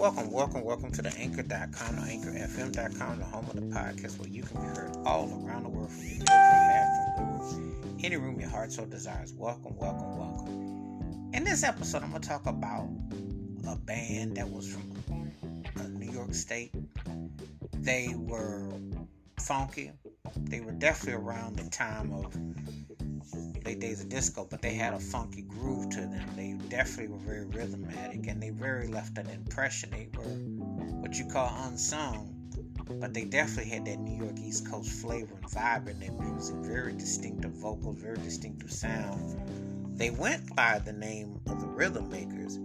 Welcome, welcome, welcome to the anchor.com or anchorfm.com, the home of the podcast where you can be heard all around the world from your bathroom, any room your heart so desires. Welcome, welcome, welcome. In this episode, I'm going to talk about a band that was from uh, New York State. They were funky. They were definitely around the time of late days of disco, but they had a funky groove to them. They definitely were very rhythmatic and they very left an impression. They were what you call unsung, but they definitely had that New York East Coast flavor and vibe in their music. Very distinctive vocals, very distinctive sound. They went by the name of the Rhythm Makers,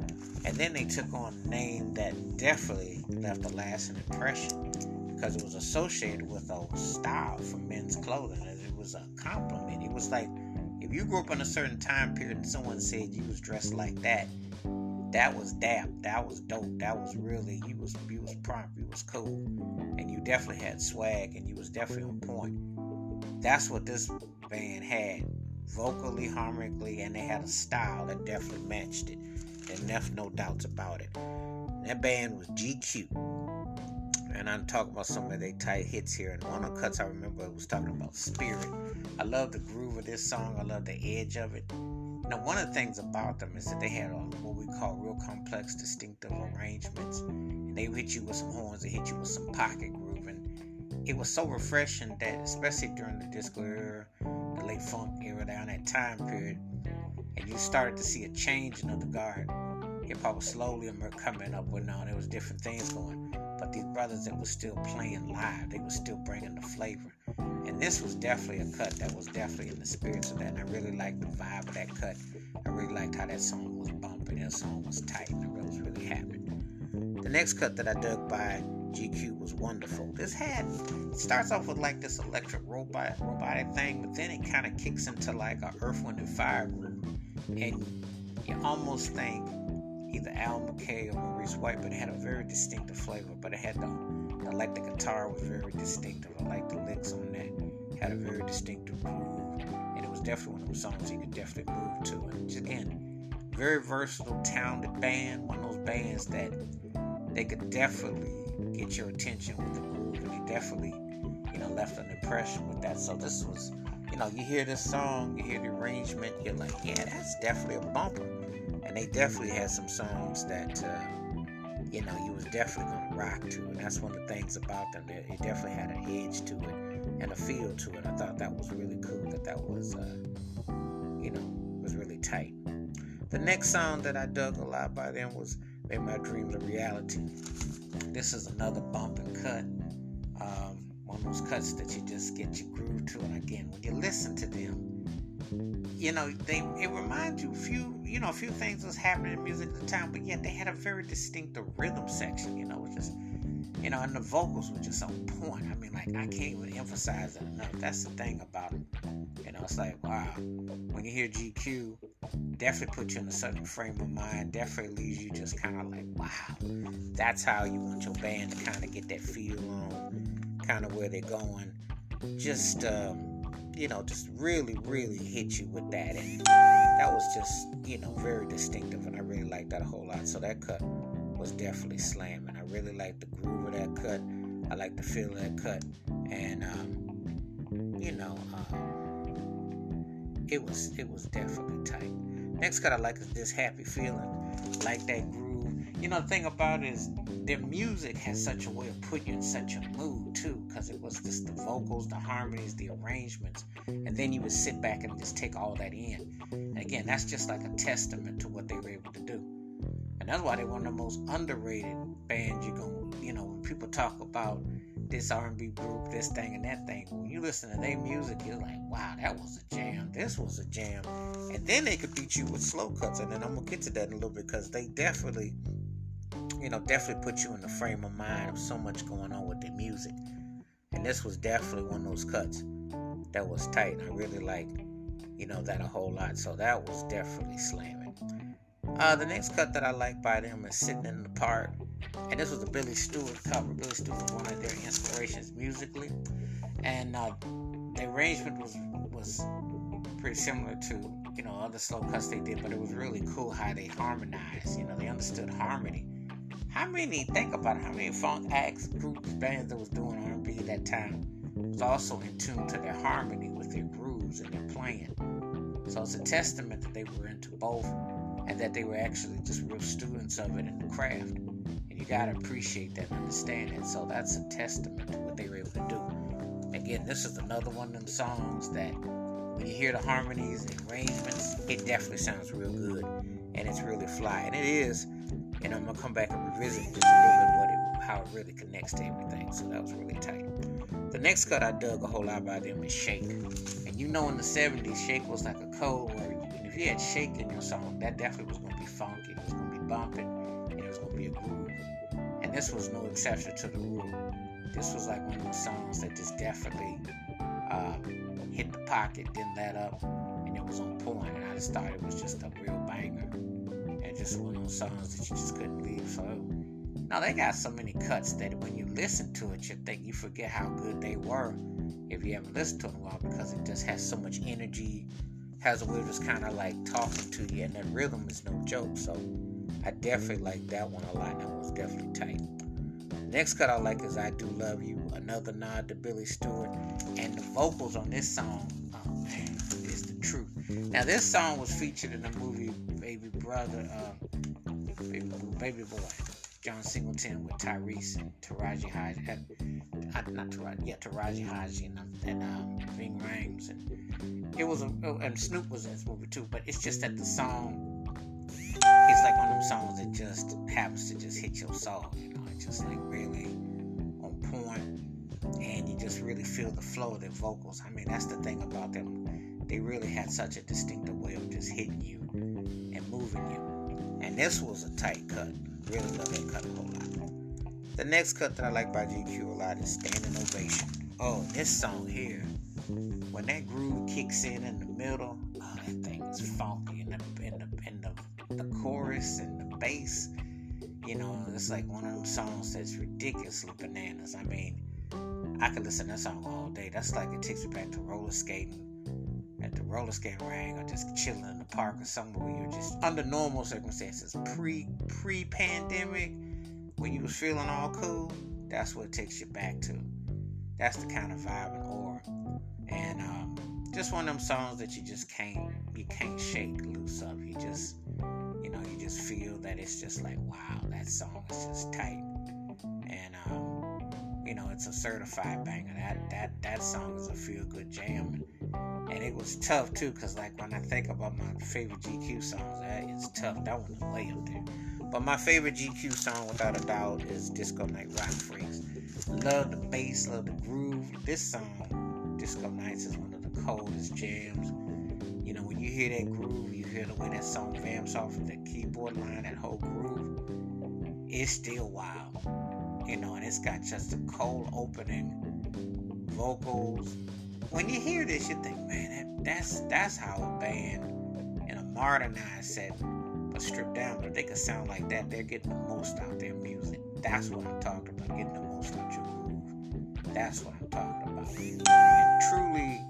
and then they took on a name that definitely left a lasting impression because it was associated with a style for men's clothing. It was a compliment. It was like if you grew up in a certain time period and someone said you was dressed like that, that was dap. That was dope. That was really you was you was prompt. You was cool, and you definitely had swag, and you was definitely on point. That's what this band had, vocally, harmonically, and they had a style that definitely matched it. And left no doubts about it. That band was GQ and I'm talking about some of their tight hits here. And one of the cuts I remember was talking about Spirit. I love the groove of this song. I love the edge of it. Now, one of the things about them is that they had um, what we call real complex, distinctive arrangements. And they hit you with some horns, they hit you with some pocket groove. And it was so refreshing that, especially during the disco era, the late funk era, down that time period, and you started to see a changing of the guard. Hip hop was slowly coming up with now there was different things going but these brothers that was still playing live, they were still bringing the flavor. And this was definitely a cut that was definitely in the spirit of that. And I really liked the vibe of that cut. I really liked how that song was bumping. That song was tight. And I was really happy. The next cut that I dug by GQ was wonderful. This had starts off with like this electric robot robotic thing, but then it kind of kicks into like a Earth, Wind, and Fire group, and you almost think either Al McKay or Maurice White, but it had a very distinctive flavor. But it had the, I like the guitar was very distinctive. I like the licks on that. Had a very distinctive groove, and it was definitely one of those songs you could definitely move to. And again, very versatile, talented band. One of those bands that they could definitely get your attention with the groove, and they definitely, you know, left an impression with that. So this was, you know, you hear this song, you hear the arrangement, you're like, yeah, that's definitely a bumper and they definitely had some songs that uh, you know you was definitely gonna rock to, and that's one of the things about them. That it definitely had an edge to it and a feel to it. I thought that was really cool. That that was uh, you know was really tight. The next song that I dug a lot by them was "Make My Dreams a Reality." This is another bump and cut. Um, one of those cuts that you just get your groove to, and again, when you listen to them you know, they it reminds you few, you know, a few things was happening in music at the time, but yet they had a very distinct rhythm section, you know, which is you know, and the vocals were just on point. I mean, like I can't even emphasize that enough. That's the thing about it. You know, it's like wow. When you hear GQ, definitely put you in a certain frame of mind. Definitely leaves you just kind of like wow. That's how you want your band to kind of get that feel on, kind of where they're going. Just um, you know, just really, really hit you with that. And that was just, you know, very distinctive. And I really liked that a whole lot. So that cut was definitely slamming. I really liked the groove of that cut. I like the feel of that cut. And, um, you know, uh, it was it was definitely tight. Next cut I like is this happy feeling. Like that groove you know, the thing about it is their music has such a way of putting you in such a mood too, because it was just the vocals, the harmonies, the arrangements, and then you would sit back and just take all that in. And again, that's just like a testament to what they were able to do. And that's why they're one of the most underrated bands you're gonna, you know, when people talk about this R&B group, this thing and that thing. When you listen to their music, you're like, wow, that was a jam. This was a jam. And then they could beat you with slow cuts. And then I'm gonna get to that in a little bit because they definitely you know, definitely put you in the frame of mind of so much going on with the music. And this was definitely one of those cuts that was tight. I really liked, you know, that a whole lot. So that was definitely slamming. Uh, the next cut that I like by them is Sitting in the Park. And this was a Billy Stewart cover. Billy Stewart was one of their inspirations musically. And uh, the arrangement was was pretty similar to, you know, other slow cuts they did, but it was really cool how they harmonized. You know, they understood harmony how many think about how many funk acts, groups, bands that was doing R&B at that time was also in tune to their harmony with their grooves and their playing. So it's a testament that they were into both and that they were actually just real students of it in the craft. And you gotta appreciate that and understand it. So that's a testament to what they were able to do. Again, this is another one of them songs that when you hear the harmonies and arrangements, it definitely sounds real good and it's really fly. And it is, and I'm gonna come back and revisit just a little bit what it, how it really connects to everything. So that was really tight. The next cut I dug a whole lot by them is Shake. And you know in the 70s, Shake was like a code word. And if you had Shake in your song, that definitely was gonna be funky, it was gonna be bumping, and it was gonna be a groove. And this was no exception to the rule. This was like one of those songs that just definitely um, hit the pocket, didn't let up, and it was on point. And I just thought it was just a real banger. One of those songs that you just couldn't leave. So now they got so many cuts that when you listen to it, you think you forget how good they were if you haven't listened to it in a while because it just has so much energy, has a way of just kind of like talking to you, and that rhythm is no joke. So I definitely like that one a lot. That one's definitely tight. Next cut I like is I Do Love You, another nod to Billy Stewart. And the vocals on this song, oh man, truth. Now, this song was featured in the movie Baby Brother, uh, Baby, Baby Boy, John Singleton with Tyrese and Taraji Haji, uh, not Taraji, yeah, Taraji Haji and, um, and um, Rhames. And it was, a, oh, and Snoop was in this movie too, but it's just that the song, it's like one of them songs that just happens to just hit your soul, you know, it's just like really on point, and you just really feel the flow of their vocals. I mean, that's the thing about them. They really had such a distinctive way of just hitting you and moving you. And this was a tight cut. Really love that cut a whole lot. The next cut that I like by GQ a lot is Standing Ovation. Oh, this song here, when that groove kicks in in the middle, oh, that thing is funky. In the, in the, in the, the chorus and the bass, you know, it's like one of them songs that's ridiculously bananas. I mean, I could listen to that song all day. That's like it takes me back to roller skating roller skating ring or just chilling in the park or somewhere where you're just under normal circumstances, pre pre pandemic, when you was feeling all cool. That's what it takes you back to. That's the kind of vibe and aura. And um, just one of them songs that you just can't you can't shake loose of. You just you know you just feel that it's just like wow that song is just tight. And um, you know it's a certified banger. That that that song is a feel good jam. And it was tough too, cause like when I think about my favorite GQ songs, that is tough. That one to lay up there. But my favorite GQ song, without a doubt, is Disco Night Rock Freaks. Love the bass, love the groove. This song, Disco Nights, is one of the coldest jams. You know, when you hear that groove, you hear the way that song vamps off of the keyboard line, that whole groove, it's still wild. You know, and it's got just a cold opening, vocals. When you hear this, you think, man, that, that's that's how a band in a modernized setting, but stripped down, but they could sound like that. They're getting the most out their music. That's what I'm talking about. Getting the most out of your groove. That's what I'm talking about. And truly,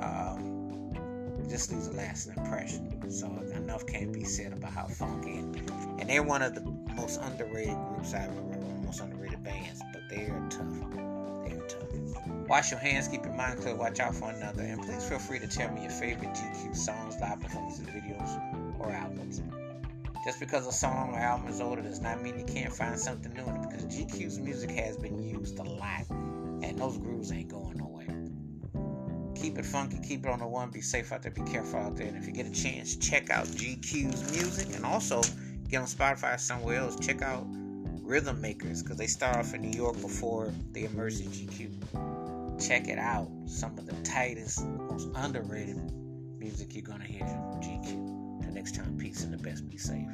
um, just leaves a lasting impression. So enough can't be said about how funky and, and they're one of the most underrated groups I've ever, most underrated bands. But they are tough. Wash your hands, keep your mind clear, watch out for another, and please feel free to tell me your favorite GQ songs, live performances, videos, or albums. Just because a song or album is older does not mean you can't find something new in it because GQ's music has been used a lot and those grooves ain't going nowhere. Keep it funky, keep it on the one, be safe out there, be careful out there, and if you get a chance, check out GQ's music and also get on Spotify somewhere else. Check out Rhythm Makers because they start off in New York before they emerged in GQ check it out. Some of the tightest, most underrated music you're gonna hear from GQ. The next time, peace and the best. Be safe.